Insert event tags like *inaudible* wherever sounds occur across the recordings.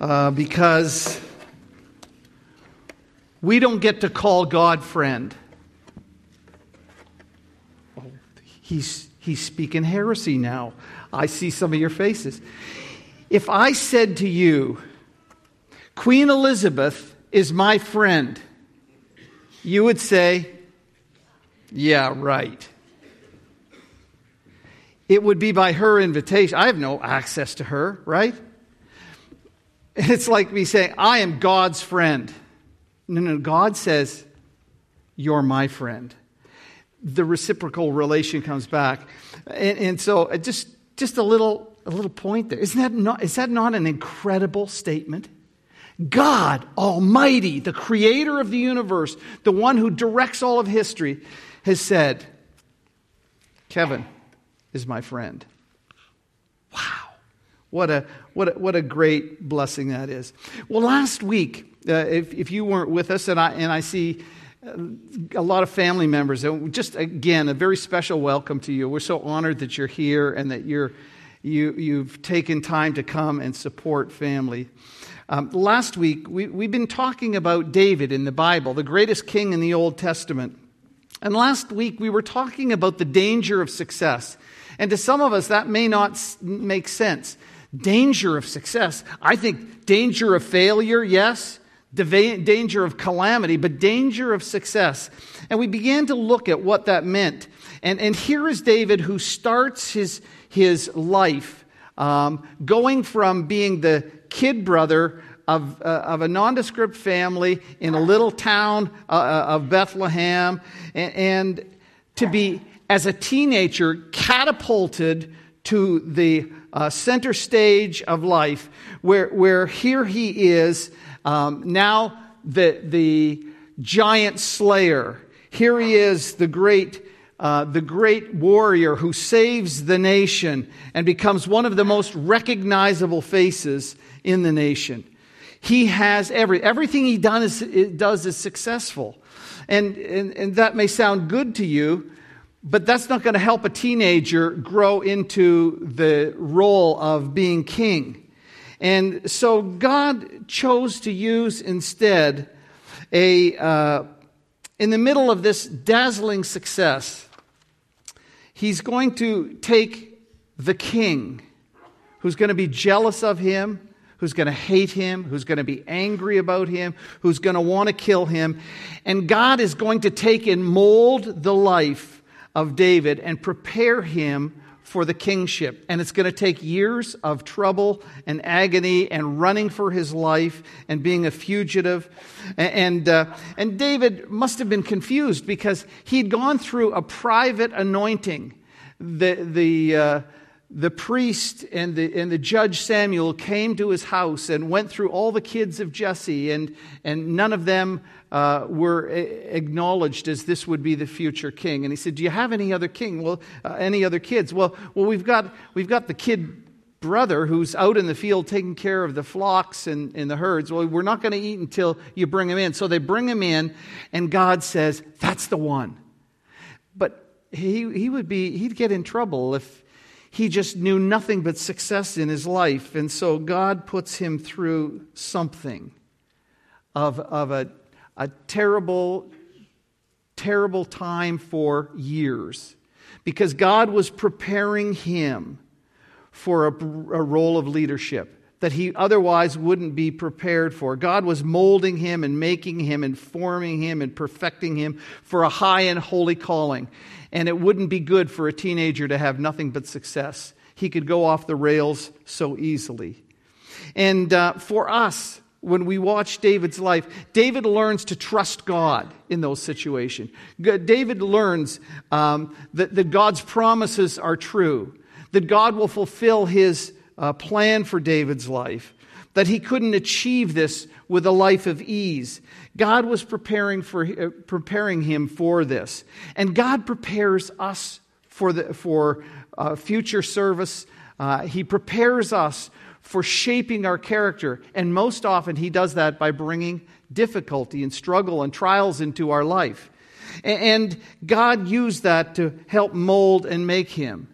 uh, because we don't get to call God friend. Oh, he's, he's speaking heresy now. I see some of your faces. If I said to you, Queen Elizabeth is my friend, you would say, Yeah, right. It would be by her invitation. I have no access to her, right? *laughs* It's like me saying, I am God's friend. No, no, God says, You're my friend. The reciprocal relation comes back. And, and so uh, just, just a little, a little point there. Isn't that not, is that not an incredible statement? God Almighty, the creator of the universe, the one who directs all of history, has said, Kevin is my friend. What a, what a, what a great blessing that is. Well, last week, uh, if, if you weren't with us, and I, and I see uh, a lot of family members, and just again, a very special welcome to you. We're so honored that you're here and that you're, you, you've taken time to come and support family. Um, last week, we, we've been talking about David in the Bible, the greatest king in the Old Testament. And last week, we were talking about the danger of success. And to some of us, that may not make sense. Danger of success. I think danger of failure, yes. Danger of calamity, but danger of success. And we began to look at what that meant. And, and here is David who starts his, his life um, going from being the kid brother of, uh, of a nondescript family in a little town uh, uh, of Bethlehem, and, and, to be, as a teenager, catapulted to the uh, center stage of life, where, where here he is, um, now the, the giant slayer. Here he is, the great uh, the great warrior who saves the nation and becomes one of the most recognizable faces in the nation. He has every, everything he does is, does is successful. And, and, and that may sound good to you, but that's not going to help a teenager grow into the role of being king. And so God chose to use instead a, uh, in the middle of this dazzling success, he's going to take the king who's going to be jealous of him, who's going to hate him, who's going to be angry about him, who's going to want to kill him. And God is going to take and mold the life of David and prepare him for the kingship. And it's going to take years of trouble and agony and running for his life and being a fugitive. And, uh, and David must have been confused because he'd gone through a private anointing the, the, uh, the priest and the, and the judge Samuel came to his house and went through all the kids of Jesse, and, and none of them uh, were acknowledged as this would be the future king. And he said, "Do you have any other king? Well, uh, any other kids? Well, well, we've got we've got the kid." Brother who's out in the field taking care of the flocks and, and the herds. Well, we're not going to eat until you bring him in. So they bring him in, and God says, That's the one. But he, he would be, he'd get in trouble if he just knew nothing but success in his life. And so God puts him through something of, of a, a terrible, terrible time for years because God was preparing him for a, a role of leadership that he otherwise wouldn't be prepared for. God was molding him and making him and forming him and perfecting him for a high and holy calling. And it wouldn't be good for a teenager to have nothing but success. He could go off the rails so easily. And uh, for us, when we watch David's life, David learns to trust God in those situations. David learns um, that, that God's promises are true, that God will fulfill his uh, plan for David's life, that he couldn't achieve this with a life of ease. God was preparing, for, uh, preparing him for this. And God prepares us for, the, for uh, future service. Uh, he prepares us for shaping our character. And most often, He does that by bringing difficulty and struggle and trials into our life. And God used that to help mold and make him.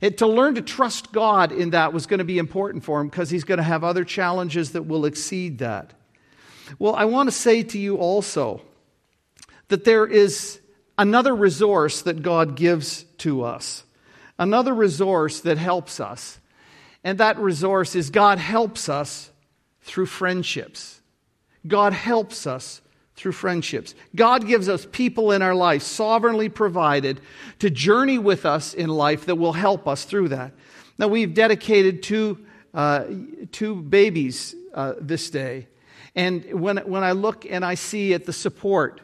It, to learn to trust God in that was going to be important for him because he's going to have other challenges that will exceed that. Well, I want to say to you also that there is another resource that God gives to us, another resource that helps us. And that resource is God helps us through friendships. God helps us through friendships. God gives us people in our life, sovereignly provided, to journey with us in life that will help us through that. Now, we've dedicated two, uh, two babies uh, this day. And when, when I look and I see at the support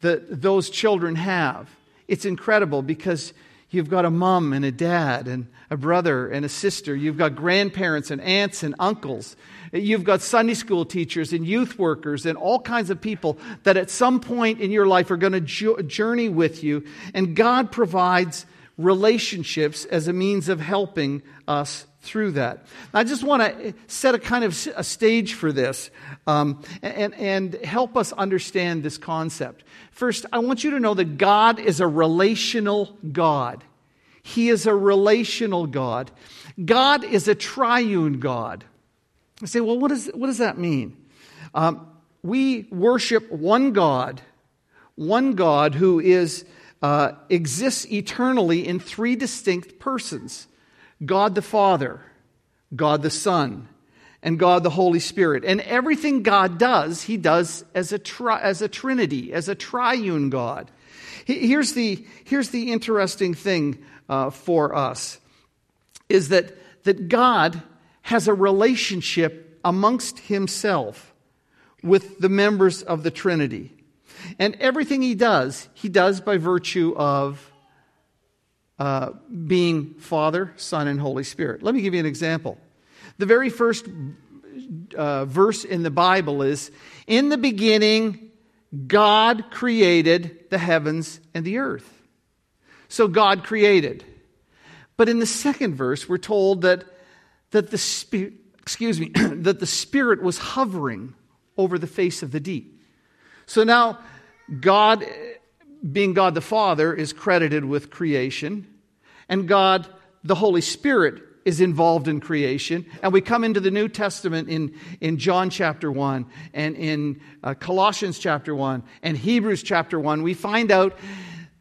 that those children have, it's incredible because you've got a mom and a dad and a brother and a sister. You've got grandparents and aunts and uncles. You've got Sunday school teachers and youth workers and all kinds of people that at some point in your life are going to journey with you. And God provides relationships as a means of helping us through that. I just want to set a kind of a stage for this um, and, and help us understand this concept. First, I want you to know that God is a relational God. He is a relational God. God is a triune God. I say, well, what, is, what does that mean? Um, we worship one God, one God who is, uh, exists eternally in three distinct persons God the Father, God the Son, and God the Holy Spirit. And everything God does, He does as a, tri- as a Trinity, as a triune God. Here's the, here's the interesting thing uh, for us is that, that God has a relationship amongst himself with the members of the Trinity. And everything he does, he does by virtue of uh, being Father, Son, and Holy Spirit. Let me give you an example. The very first uh, verse in the Bible is In the beginning, God created the heavens and the earth. So God created. But in the second verse, we're told that, that the Spirit, excuse me, *clears throat* that the Spirit was hovering over the face of the deep. So now, God, being God the Father, is credited with creation, and God, the Holy Spirit, is involved in creation. And we come into the New Testament in, in John chapter 1 and in uh, Colossians chapter 1 and Hebrews chapter 1. We find out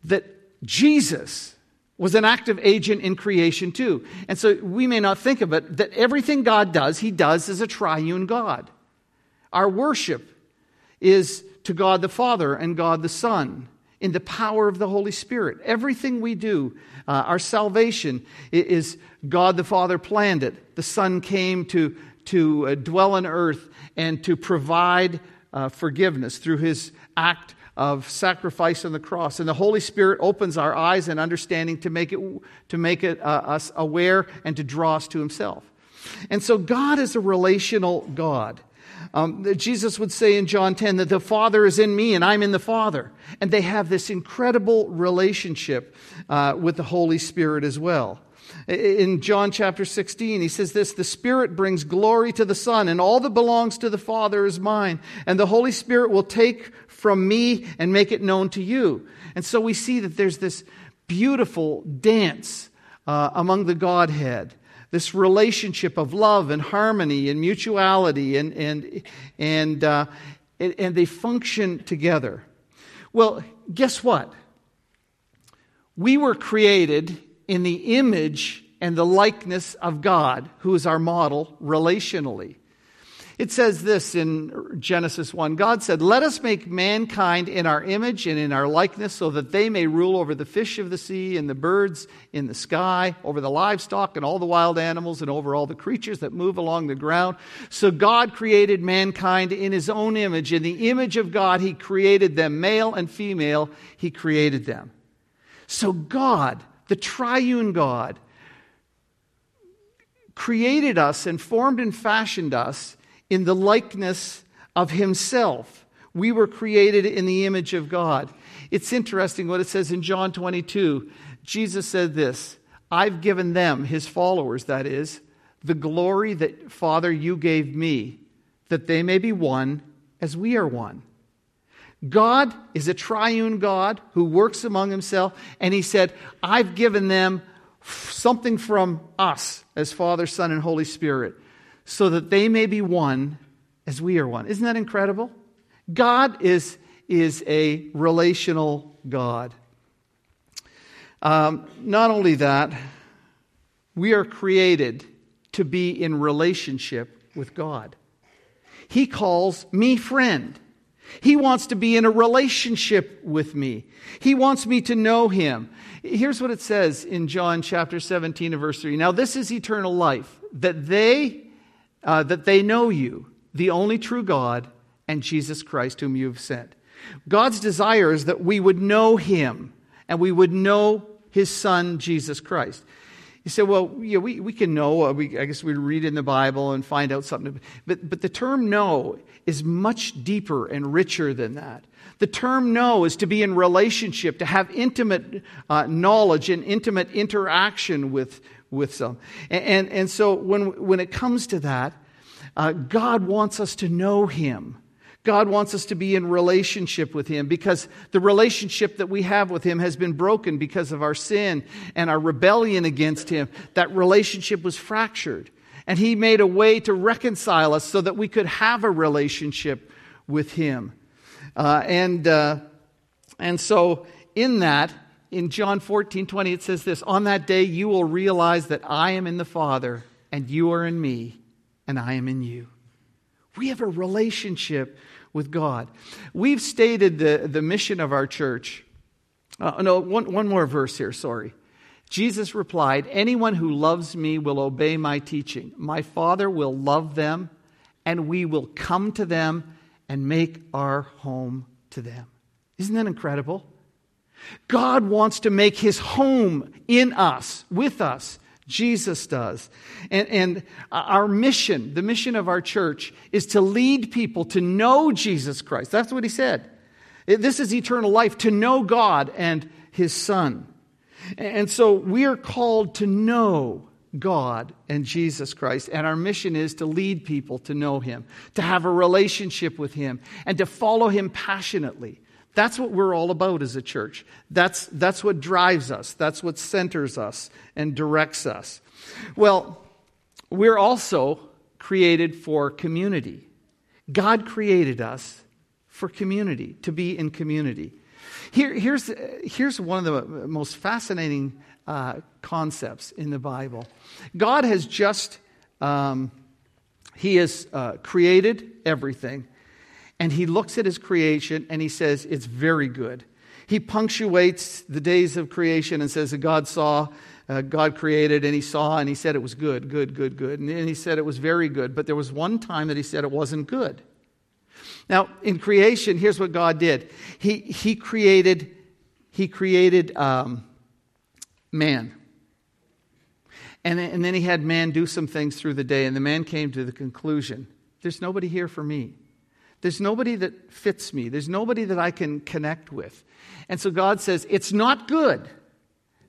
that Jesus was an active agent in creation too. And so we may not think of it that everything God does, he does as a triune God. Our worship is to God the Father and God the Son in the power of the Holy Spirit. Everything we do, uh, our salvation is God the Father planned it. The Son came to, to uh, dwell on earth and to provide uh, forgiveness through his act of sacrifice on the cross. And the Holy Spirit opens our eyes and understanding to make it, to make it uh, us aware and to draw us to himself. And so God is a relational God. Um, Jesus would say in John 10 that the Father is in me and I'm in the Father. And they have this incredible relationship uh, with the Holy Spirit as well. In John chapter 16, he says this The Spirit brings glory to the Son, and all that belongs to the Father is mine. And the Holy Spirit will take from me and make it known to you. And so we see that there's this beautiful dance uh, among the Godhead this relationship of love and harmony and mutuality, and, and, and, uh, and, and they function together. Well, guess what? We were created in the image and the likeness of God, who is our model relationally. It says this in Genesis 1 God said, Let us make mankind in our image and in our likeness, so that they may rule over the fish of the sea and the birds in the sky, over the livestock and all the wild animals, and over all the creatures that move along the ground. So God created mankind in his own image. In the image of God, he created them, male and female, he created them. So God, the triune God, created us and formed and fashioned us in the likeness of himself. We were created in the image of God. It's interesting what it says in John 22. Jesus said this I've given them, his followers, that is, the glory that, Father, you gave me, that they may be one as we are one. God is a triune God who works among himself, and he said, I've given them something from us as Father, Son, and Holy Spirit, so that they may be one as we are one. Isn't that incredible? God is, is a relational God. Um, not only that, we are created to be in relationship with God. He calls me friend. He wants to be in a relationship with me. He wants me to know him. Here's what it says in John chapter 17 and verse 3. Now this is eternal life, that they uh, that they know you, the only true God, and Jesus Christ whom you have sent. God's desire is that we would know him and we would know his son Jesus Christ. You say, well, yeah, we, we can know. Uh, we, I guess we read in the Bible and find out something. But, but the term know is much deeper and richer than that. The term know is to be in relationship, to have intimate uh, knowledge and intimate interaction with, with some. And, and, and, so when, when it comes to that, uh, God wants us to know Him. God wants us to be in relationship with Him because the relationship that we have with Him has been broken because of our sin and our rebellion against Him. That relationship was fractured. And He made a way to reconcile us so that we could have a relationship with Him. Uh, and, uh, and so, in that, in John 14 20, it says this On that day, you will realize that I am in the Father, and you are in me, and I am in you. We have a relationship with God. We've stated the, the mission of our church. Uh, no, one, one more verse here, sorry. Jesus replied, Anyone who loves me will obey my teaching. My Father will love them, and we will come to them and make our home to them. Isn't that incredible? God wants to make his home in us, with us. Jesus does. And, and our mission, the mission of our church, is to lead people to know Jesus Christ. That's what he said. This is eternal life, to know God and his Son. And so we are called to know God and Jesus Christ. And our mission is to lead people to know him, to have a relationship with him, and to follow him passionately. That's what we're all about as a church. That's, that's what drives us. That's what centers us and directs us. Well, we're also created for community. God created us for community, to be in community. Here, here's, here's one of the most fascinating uh, concepts in the Bible. God has just, um, He has uh, created everything and he looks at his creation and he says, It's very good. He punctuates the days of creation and says that God saw, uh, God created, and he saw, and he said it was good, good, good, good. And then he said it was very good. But there was one time that he said it wasn't good. Now, in creation, here's what God did He, he created, he created um, man. And, and then he had man do some things through the day, and the man came to the conclusion there's nobody here for me. There's nobody that fits me. There's nobody that I can connect with. And so God says, It's not good.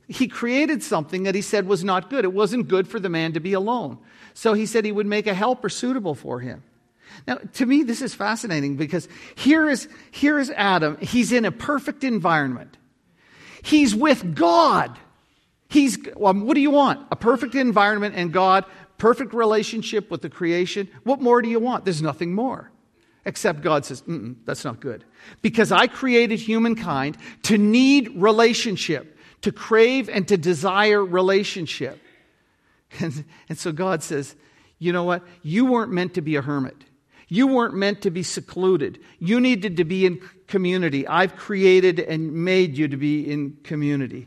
He created something that he said was not good. It wasn't good for the man to be alone. So he said he would make a helper suitable for him. Now, to me, this is fascinating because here is, here is Adam. He's in a perfect environment. He's with God. He's, well, what do you want? A perfect environment and God, perfect relationship with the creation. What more do you want? There's nothing more. Except God says, that's not good. Because I created humankind to need relationship, to crave and to desire relationship. *laughs* And, and so God says, you know what? You weren't meant to be a hermit. You weren't meant to be secluded. You needed to be in community. I've created and made you to be in community.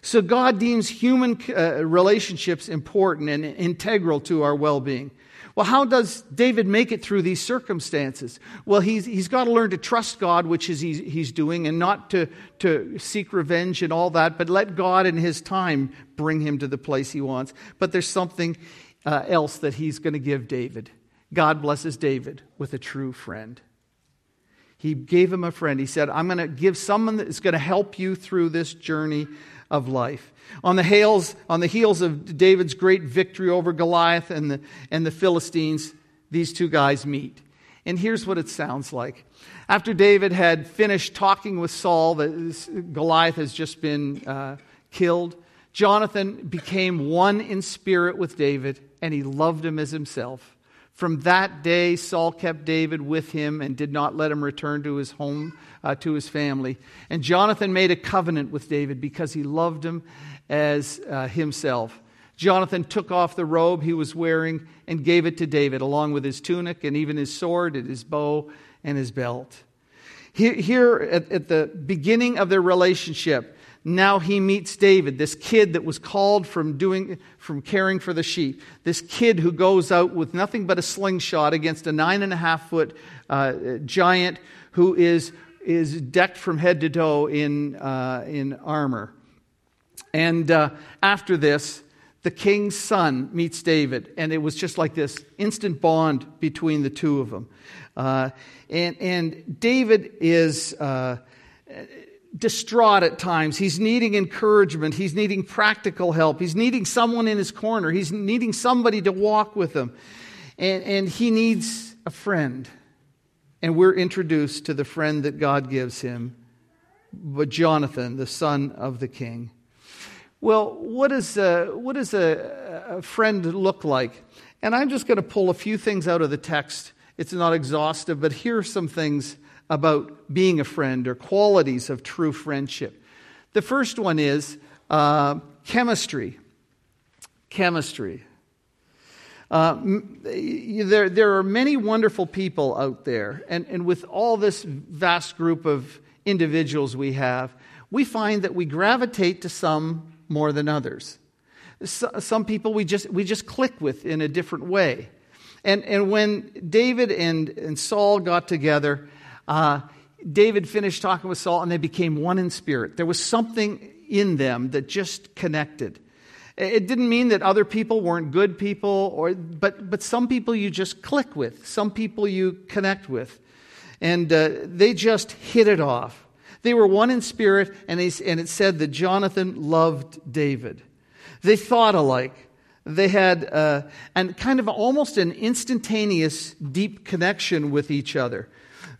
So God deems human uh, relationships important and integral to our well being. Well, how does David make it through these circumstances? Well, he's, he's got to learn to trust God, which is he's, he's doing, and not to, to seek revenge and all that, but let God in his time bring him to the place he wants. But there's something uh, else that he's going to give David. God blesses David with a true friend. He gave him a friend. He said, I'm going to give someone that's going to help you through this journey of life. On the, heels, on the heels of David's great victory over Goliath and the, and the Philistines, these two guys meet. And here's what it sounds like. After David had finished talking with Saul, that Goliath has just been uh, killed, Jonathan became one in spirit with David, and he loved him as himself. From that day, Saul kept David with him and did not let him return to his home, uh, to his family. And Jonathan made a covenant with David because he loved him as uh, himself. Jonathan took off the robe he was wearing and gave it to David, along with his tunic and even his sword and his bow and his belt. Here, here at, at the beginning of their relationship, now he meets David, this kid that was called from doing from caring for the sheep. This kid who goes out with nothing but a slingshot against a nine and a half foot uh, giant who is is decked from head to toe in uh, in armor. And uh, after this, the king's son meets David, and it was just like this instant bond between the two of them. Uh, and, and David is uh, distraught at times. He's needing encouragement. He's needing practical help. He's needing someone in his corner. He's needing somebody to walk with him. And, and he needs a friend. And we're introduced to the friend that God gives him, but Jonathan, the son of the king. Well, what, is a, what does a, a friend look like? And I'm just going to pull a few things out of the text. It's not exhaustive, but here are some things about being a friend or qualities of true friendship. The first one is uh, chemistry. Chemistry. Uh, there, there are many wonderful people out there, and, and with all this vast group of individuals we have, we find that we gravitate to some more than others. So, some people we just, we just click with in a different way. And, and when David and, and Saul got together, uh, David finished talking with Saul and they became one in spirit. There was something in them that just connected. It didn't mean that other people weren't good people, or, but, but some people you just click with, some people you connect with. And uh, they just hit it off. They were one in spirit, and, and it said that Jonathan loved David. They thought alike. They had uh, and kind of almost an instantaneous, deep connection with each other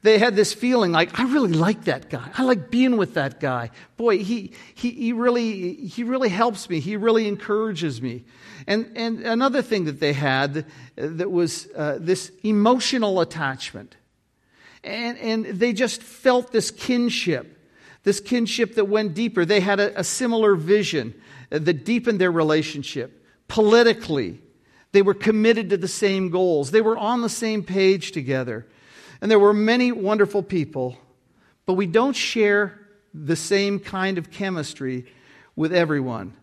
they had this feeling like, I really like that guy. I like being with that guy. Boy, he, he, he, really, he really helps me. He really encourages me. And, and another thing that they had that was uh, this emotional attachment. And, and they just felt this kinship, this kinship that went deeper. They had a, a similar vision that deepened their relationship. Politically, they were committed to the same goals, they were on the same page together. And there were many wonderful people, but we don't share the same kind of chemistry with everyone.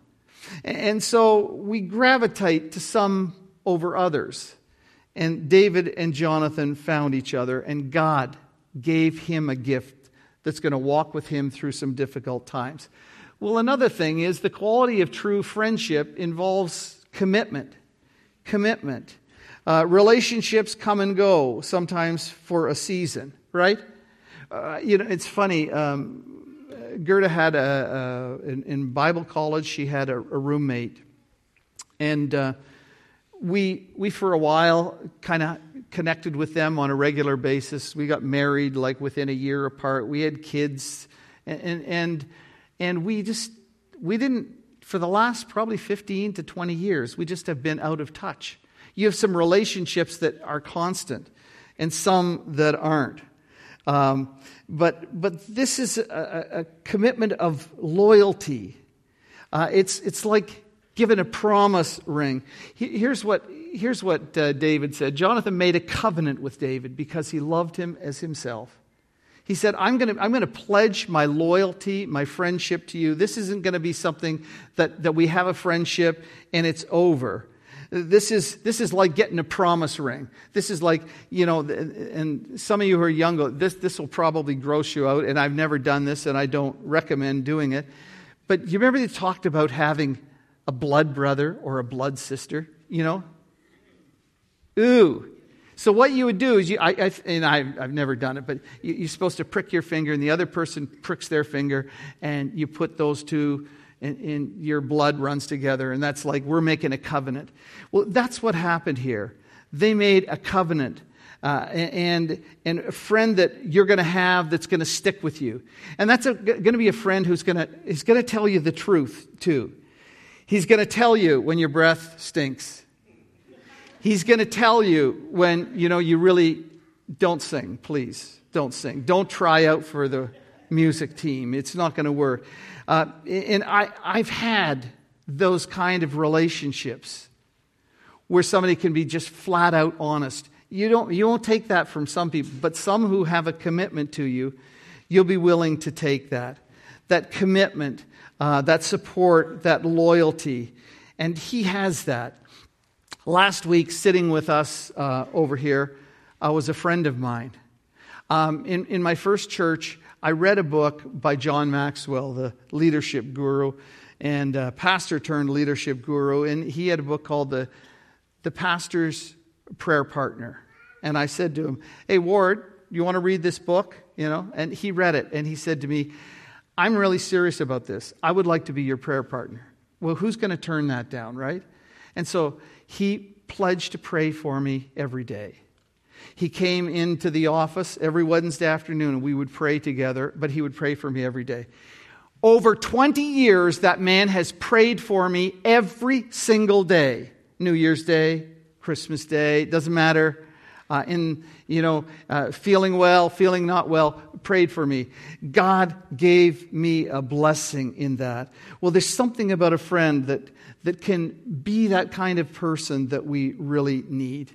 And so we gravitate to some over others. And David and Jonathan found each other, and God gave him a gift that's going to walk with him through some difficult times. Well, another thing is the quality of true friendship involves commitment. Commitment. Uh, relationships come and go, sometimes for a season, right? Uh, you know, it's funny. Um, Gerda had a, a in, in, Bible college. She had a, a roommate, and uh, we we for a while kind of connected with them on a regular basis. We got married like within a year apart. We had kids, and and and, and we just we didn't for the last probably fifteen to twenty years. We just have been out of touch. You have some relationships that are constant and some that aren't. Um, but, but this is a, a commitment of loyalty. Uh, it's, it's like giving a promise ring. Here's what, here's what uh, David said Jonathan made a covenant with David because he loved him as himself. He said, I'm going to I'm going to pledge my loyalty, my friendship to you. This isn't going to be something that, that we have a friendship and it's over. This is, this is like getting a promise ring. This is like, you know, and some of you who are younger, this, this will probably gross you out, and I've never done this, and I don't recommend doing it. But you remember they talked about having a blood brother or a blood sister, you know? Ooh. So what you would do is, you, I, I, and I've, I've, never done it, but you, are supposed to prick your finger, and the other person pricks their finger, and you put those two and, and your blood runs together, and that's like we're making a covenant. Well, that's what happened here. They made a covenant. Uh, and, and a friend that you're going to have that's going to stick with you. And that's going to be a friend who's going to, is going to tell you the truth, too. He's going to tell you when your breath stinks. He's going to tell you when, you know, you really don't sing, please. Don't sing. Don't try out for the music team. It's not going to work. Uh, and I, I've had those kind of relationships where somebody can be just flat out honest. You, don't, you won't take that from some people, but some who have a commitment to you, you'll be willing to take that. That commitment, uh, that support, that loyalty. And he has that. Last week, sitting with us uh, over here, uh, was a friend of mine. Um, in, in my first church, I read a book by John Maxwell, the leadership guru and uh, pastor turned leadership guru, and he had a book called the, the Pastor's Prayer Partner. And I said to him, Hey, Ward, you want to read this book? You know, and he read it, and he said to me, I'm really serious about this. I would like to be your prayer partner. Well, who's going to turn that down, right? And so he pledged to pray for me every day. He came into the office every Wednesday afternoon and we would pray together, but he would pray for me every day. Over 20 years, that man has prayed for me every single day New Year's Day, Christmas Day, doesn't matter. Uh, in, you know, uh, feeling well, feeling not well, prayed for me. God gave me a blessing in that. Well, there's something about a friend that, that can be that kind of person that we really need.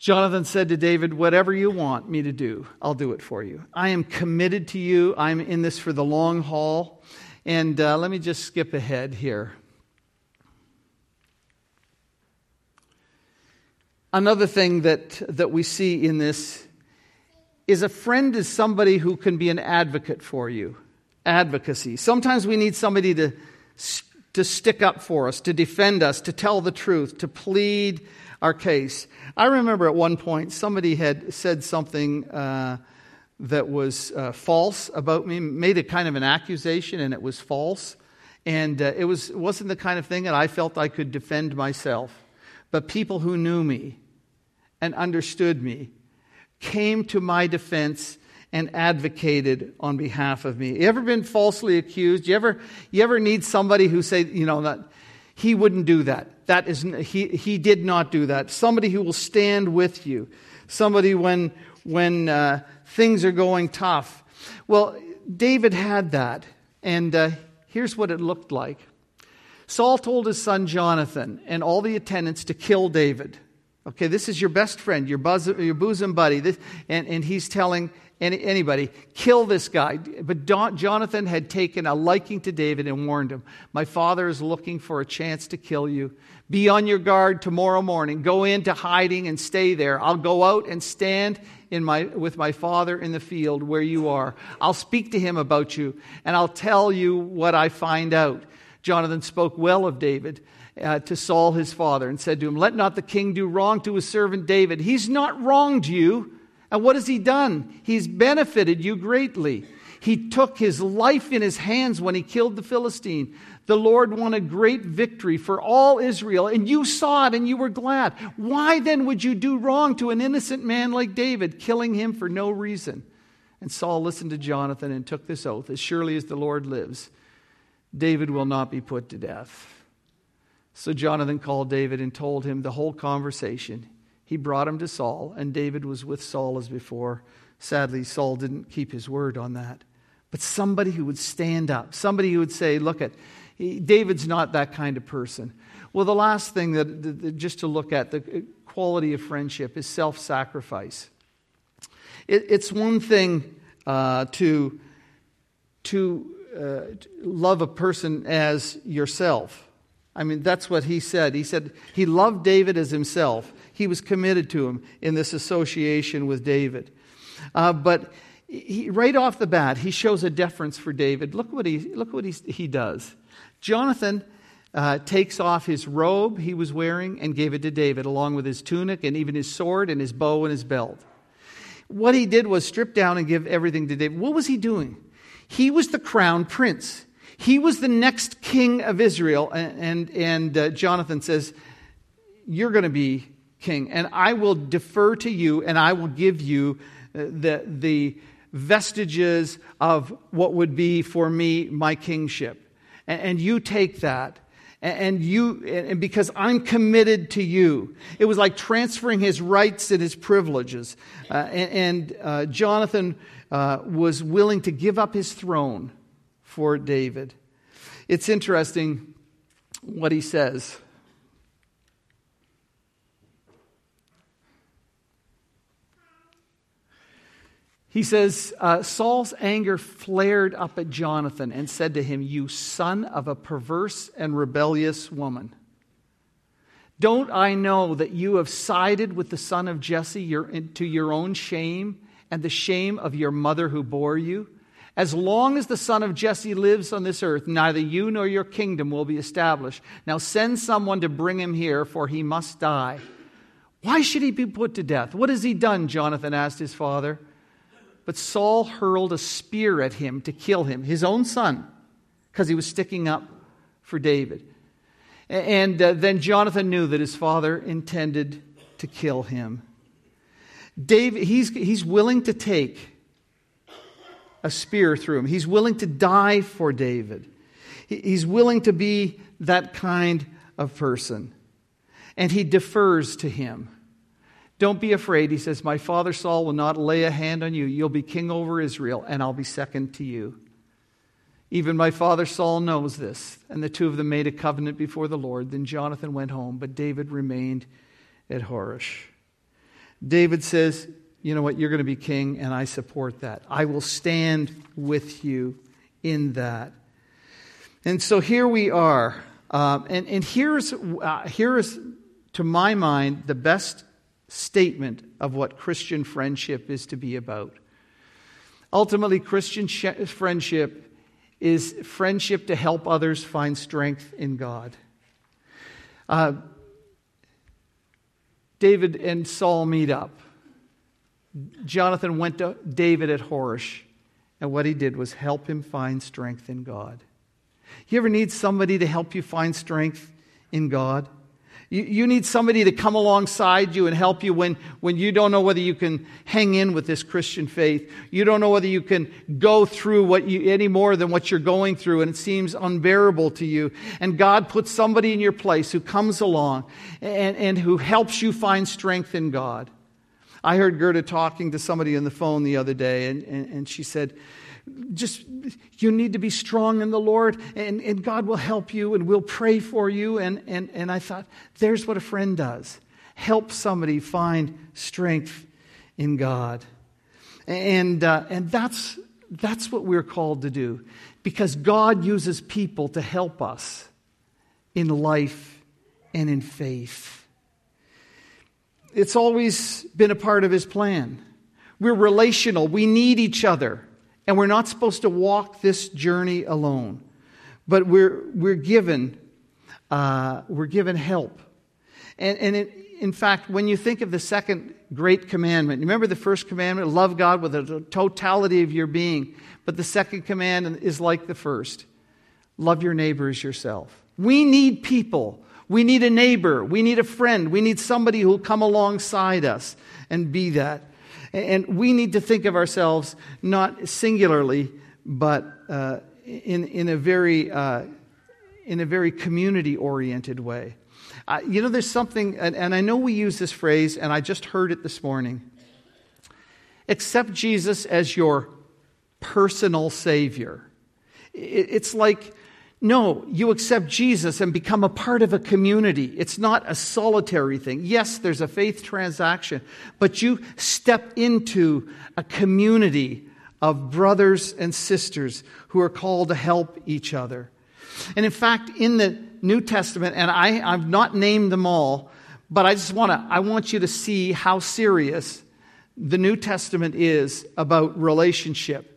Jonathan said to David, Whatever you want me to do, I'll do it for you. I am committed to you. I'm in this for the long haul. And uh, let me just skip ahead here. Another thing that, that we see in this is a friend is somebody who can be an advocate for you. Advocacy. Sometimes we need somebody to, to stick up for us, to defend us, to tell the truth, to plead our case. I remember at one point somebody had said something uh, that was uh, false about me, made a kind of an accusation, and it was false. And uh, it, was, wasn't the kind of thing that I felt I could defend myself. But people who knew me and understood me came to my defense and advocated on behalf of me. You ever been falsely accused? You ever, you ever need somebody who say, you know, that he wouldn't do that. That is, he, he did not do that. Somebody who will stand with you. Somebody when, when uh, things are going tough. Well, David had that. And uh, here's what it looked like Saul told his son Jonathan and all the attendants to kill David. Okay, this is your best friend, your, buzz, your bosom buddy. This, and, and he's telling any, anybody, kill this guy. But Don, Jonathan had taken a liking to David and warned him, My father is looking for a chance to kill you. Be on your guard tomorrow morning. Go into hiding and stay there. I'll go out and stand in my, with my father in the field where you are. I'll speak to him about you, and I'll tell you what I find out. Jonathan spoke well of David. Uh, to Saul his father and said to him, Let not the king do wrong to his servant David. He's not wronged you. And what has he done? He's benefited you greatly. He took his life in his hands when he killed the Philistine. The Lord won a great victory for all Israel, and you saw it and you were glad. Why then would you do wrong to an innocent man like David, killing him for no reason? And Saul listened to Jonathan and took this oath As surely as the Lord lives, David will not be put to death. So Jonathan called David and told him the whole conversation he brought him to Saul, and David was with Saul as before. Sadly, Saul didn't keep his word on that. But somebody who would stand up, somebody who would say, Look at, David's not that kind of person. Well, the last thing that, just to look at, the quality of friendship, is self sacrifice. It, it's one thing uh, to, to uh, love a person as yourself. I mean, that's what he said. He said he loved David as himself. He was committed to him in this association with David. Uh, but he, right off the bat, he shows a deference for David. Look what he, look what he, he does. Jonathan uh, takes off his robe he was wearing and gave it to David, along with his tunic and even his sword and his bow and his belt. What he did was strip down and give everything to David. What was he doing? He was the crown prince. He was the next king of Israel. And, and, and uh, Jonathan says, You're going to be king, and I will defer to you, and I will give you uh, the, the vestiges of what would be for me my kingship. and, and you take that and you and because i'm committed to you. It was like transferring his rights and his privileges. Uh, and, and uh, jonathan uh, was willing to give up his throne for david. It's interesting what he says He says, uh, Saul's anger flared up at Jonathan and said to him, You son of a perverse and rebellious woman. Don't I know that you have sided with the son of Jesse your, to your own shame and the shame of your mother who bore you? As long as the son of Jesse lives on this earth, neither you nor your kingdom will be established. Now send someone to bring him here, for he must die. Why should he be put to death? What has he done? Jonathan asked his father. But Saul hurled a spear at him to kill him, his own son, because he was sticking up for David. And uh, then Jonathan knew that his father intended to kill him. David, he's, he's willing to take a spear through him. He's willing to die for David. He's willing to be that kind of person. And he defers to him. Don't be afraid. He says, My father Saul will not lay a hand on you. You'll be king over Israel, and I'll be second to you. Even my father Saul knows this. And the two of them made a covenant before the Lord. Then Jonathan went home, but David remained at Horesh. David says, You know what? You're going to be king, and I support that. I will stand with you in that. And so here we are. Um, and, and here's, uh, here is, to my mind, the best statement of what Christian friendship is to be about. Ultimately, Christian sh- friendship is friendship to help others find strength in God. Uh, David and Saul meet up. Jonathan went to David at Horesh, and what he did was help him find strength in God. You ever need somebody to help you find strength in God? You, you need somebody to come alongside you and help you when, when you don't know whether you can hang in with this Christian faith. You don't know whether you can go through what you, any more than what you're going through and it seems unbearable to you. And God puts somebody in your place who comes along and, and who helps you find strength in God. I heard Gerda talking to somebody on the phone the other day, and, and, and she said, just you need to be strong in the Lord, and, and God will help you, and we'll pray for you. And, and, and I thought, there's what a friend does help somebody find strength in God. And, uh, and that's, that's what we're called to do because God uses people to help us in life and in faith. It's always been a part of His plan. We're relational, we need each other. And we're not supposed to walk this journey alone, but we're, we're, given, uh, we're given help. And, and it, in fact, when you think of the second great commandment, remember the first commandment love God with the totality of your being. But the second command is like the first love your neighbor as yourself. We need people. We need a neighbor. We need a friend. We need somebody who will come alongside us and be that. And we need to think of ourselves not singularly, but uh, in, in, a very, uh, in a very community oriented way. Uh, you know, there's something, and, and I know we use this phrase, and I just heard it this morning. Accept Jesus as your personal Savior. It's like no, you accept Jesus and become a part of a community. It's not a solitary thing. Yes, there's a faith transaction, but you step into a community of brothers and sisters who are called to help each other. And in fact, in the New Testament, and I, I've not named them all, but I just want to, I want you to see how serious the New Testament is about relationship.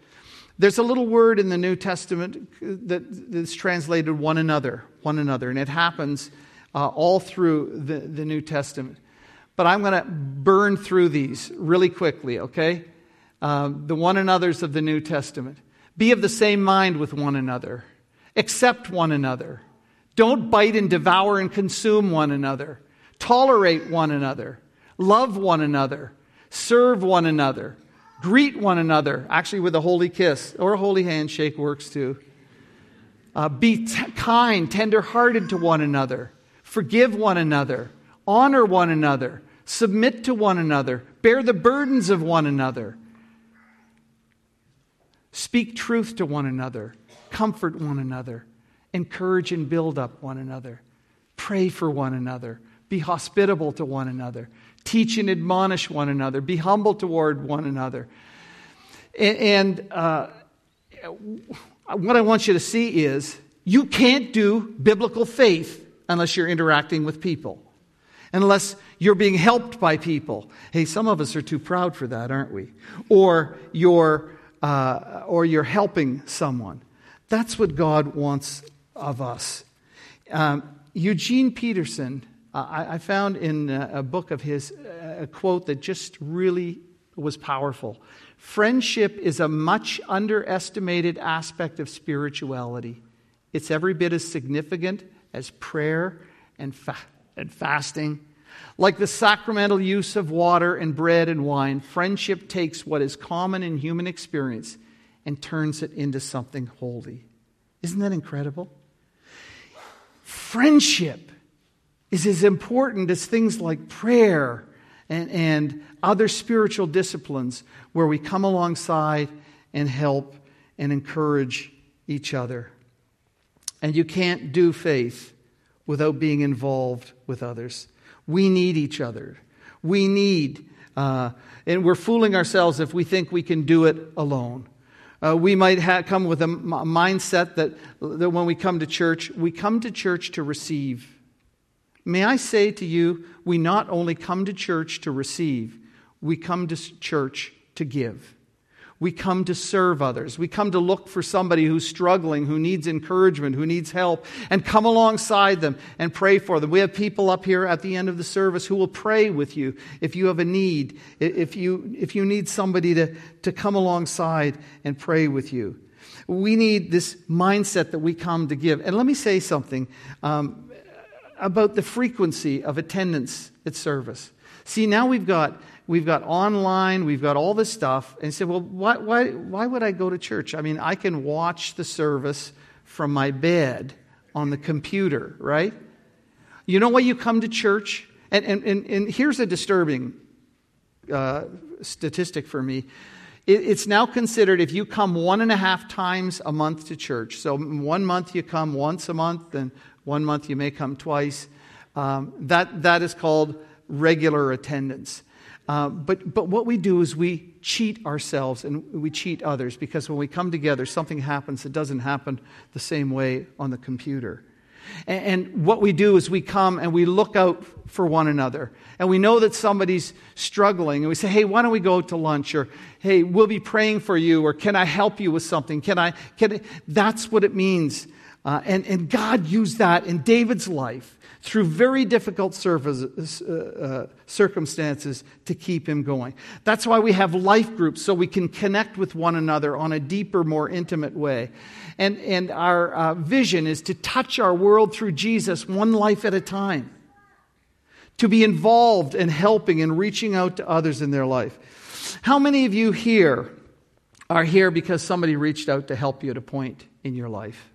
There's a little word in the New Testament that is translated one another, one another, and it happens uh, all through the, the New Testament. But I'm going to burn through these really quickly, okay? Um, the one another's of the New Testament. Be of the same mind with one another. Accept one another. Don't bite and devour and consume one another. Tolerate one another. Love one another. Serve one another. Greet one another, actually with a holy kiss or a holy handshake works too. Uh, be t- kind, tender-hearted to one another. Forgive one another. Honor one another. Submit to one another. Bear the burdens of one another. Speak truth to one another. Comfort one another. Encourage and build up one another. Pray for one another. Be hospitable to one another. Teach and admonish one another. Be humble toward one another. And, uh, what I want you to see is you can't do biblical faith unless you're interacting with people, unless you're being helped by people. Hey, some of us are too proud for that, aren't we? Or you're, uh, or you're helping someone. That's what God wants of us. Um, Eugene Peterson, uh, I, I, found in a, a book of his a quote that just really was powerful. Friendship is a much underestimated aspect of spirituality. It's every bit as significant as prayer and, fa- and fasting. Like the sacramental use of water and bread and wine, friendship takes what is common in human experience and turns it into something holy. Isn't that incredible? Friendship is as important as things like prayer and, and other spiritual disciplines where we come alongside and help and encourage each other. And you can't do faith without being involved with others. We need each other. We need, uh, and we're fooling ourselves if we think we can do it alone. Uh, we might come with a m- mindset that, that when we come to church, we come to church to receive. May I say to you, we not only come to church to receive, we come to church to give. We come to serve others. We come to look for somebody who's struggling, who needs encouragement, who needs help, and come alongside them and pray for them. We have people up here at the end of the service who will pray with you if you have a need, if you, if you need somebody to, to come alongside and pray with you. We need this mindset that we come to give. And let me say something um, about the frequency of attendance at service. See, now we've got we've got online, we've got all this stuff. And said, Well, why, why, why would I go to church? I mean, I can watch the service from my bed on the computer, right? You know why you come to church? And, and, and, and here's a disturbing uh, statistic for me. It, it's now considered if you come one and a half times a month to church. So one month you come once a month, and one month you may come twice. Um, that, that is called regular attendance. Uh, but, but what we do is we cheat ourselves and we cheat others because when we come together, something happens that doesn't happen the same way on the computer. And, and what we do is we come and we look out for one another. And we know that somebody's struggling. And we say, hey, why don't we go to lunch? Or, hey, we'll be praying for you. Or, can I help you with something? Can I? Can I? That's what it means. Uh, and, and God used that in David's life through very difficult service, uh, uh, circumstances to keep him going. That's why we have life groups, so we can connect with one another on a deeper, more intimate way. And, and our uh, vision is to touch our world through Jesus one life at a time, to be involved in helping and reaching out to others in their life. How many of you here are here because somebody reached out to help you at a point in your life?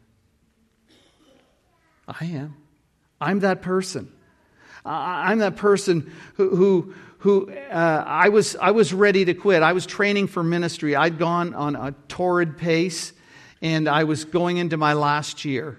I am. I'm that person. I'm that person who, who, who uh, I, was, I was ready to quit. I was training for ministry. I'd gone on a torrid pace, and I was going into my last year.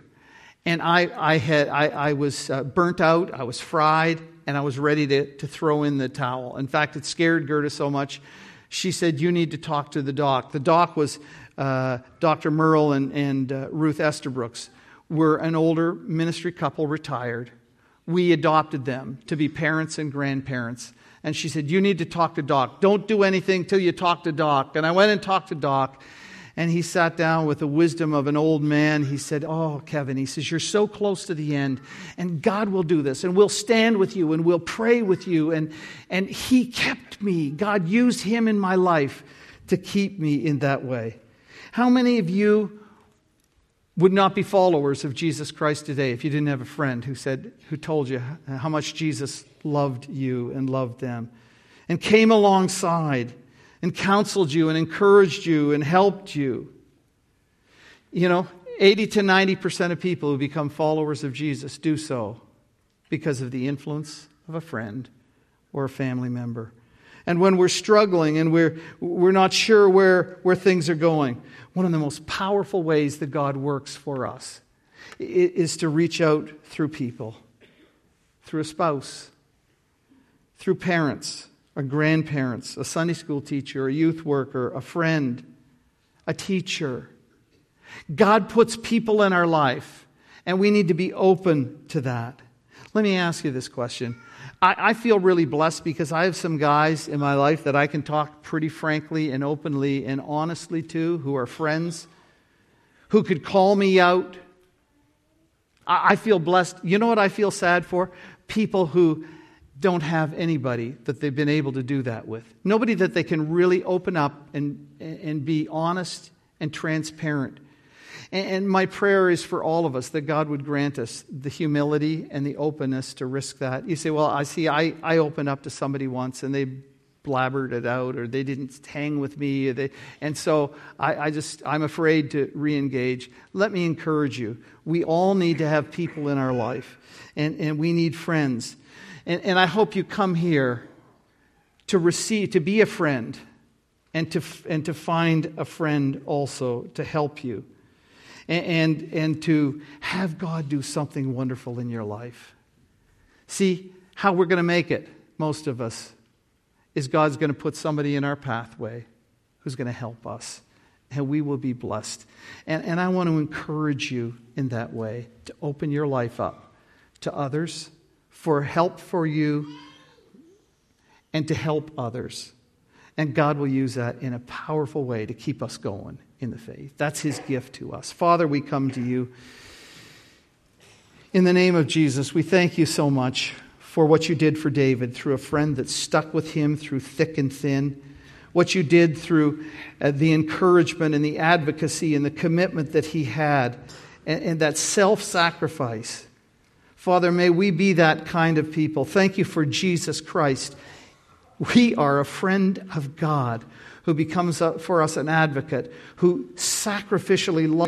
And I, I, had, I, I was uh, burnt out, I was fried, and I was ready to, to throw in the towel. In fact, it scared Gerda so much, she said, You need to talk to the doc. The doc was uh, Dr. Merle and, and uh, Ruth Estabrooks were an older ministry couple, retired. We adopted them to be parents and grandparents. And she said, You need to talk to Doc. Don't do anything till you talk to Doc. And I went and talked to Doc. And he sat down with the wisdom of an old man. He said, Oh, Kevin, he says, You're so close to the end, and God will do this, and we'll stand with you, and we'll pray with you. And, and he kept me. God used him in my life to keep me in that way. How many of you would not be followers of Jesus Christ today if you didn't have a friend who said who told you how much Jesus loved you and loved them and came alongside and counseled you and encouraged you and helped you. You know, 80 to 90% of people who become followers of Jesus do so because of the influence of a friend or a family member. And when we're struggling and we're, we're not sure where, where things are going, one of the most powerful ways that God works for us is to reach out through people, through a spouse, through parents, or grandparents, a Sunday school teacher, a youth worker, a friend, a teacher. God puts people in our life, and we need to be open to that. Let me ask you this question. I, I, feel really blessed because I have some guys in my life that I can talk pretty frankly and openly and honestly to who are friends, who could call me out. I, I feel blessed. You know what I feel sad for? People who don't have anybody that they've been able to do that with. Nobody that they can really open up and, and be honest and transparent and my prayer is for all of us that God would grant us the humility and the openness to risk that. You say, well, I see, I, I opened up to somebody once and they blabbered it out or they didn't hang with me. They, and so I, I just, I'm afraid to re engage. Let me encourage you. We all need to have people in our life, and, and we need friends. And, and I hope you come here to receive, to be a friend, and to, and to find a friend also to help you and, and, and to have God do something wonderful in your life. See, how we're going to make it, most of us, is God's going to put somebody in our pathway who's going to help us, and we will be blessed. And, and I want to encourage you in that way to open your life up to others for help for you and to help others. And God will use that in a powerful way to keep us going in the faith. That's his gift to us. Father, we come to you. In the name of Jesus, we thank you so much for what you did for David through a friend that stuck with him through thick and thin. What you did through uh, the encouragement and the advocacy and the commitment that he had and, and that self sacrifice. Father, may we be that kind of people. Thank you for Jesus Christ. We are a friend of God who becomes for us an advocate, who sacrificially loves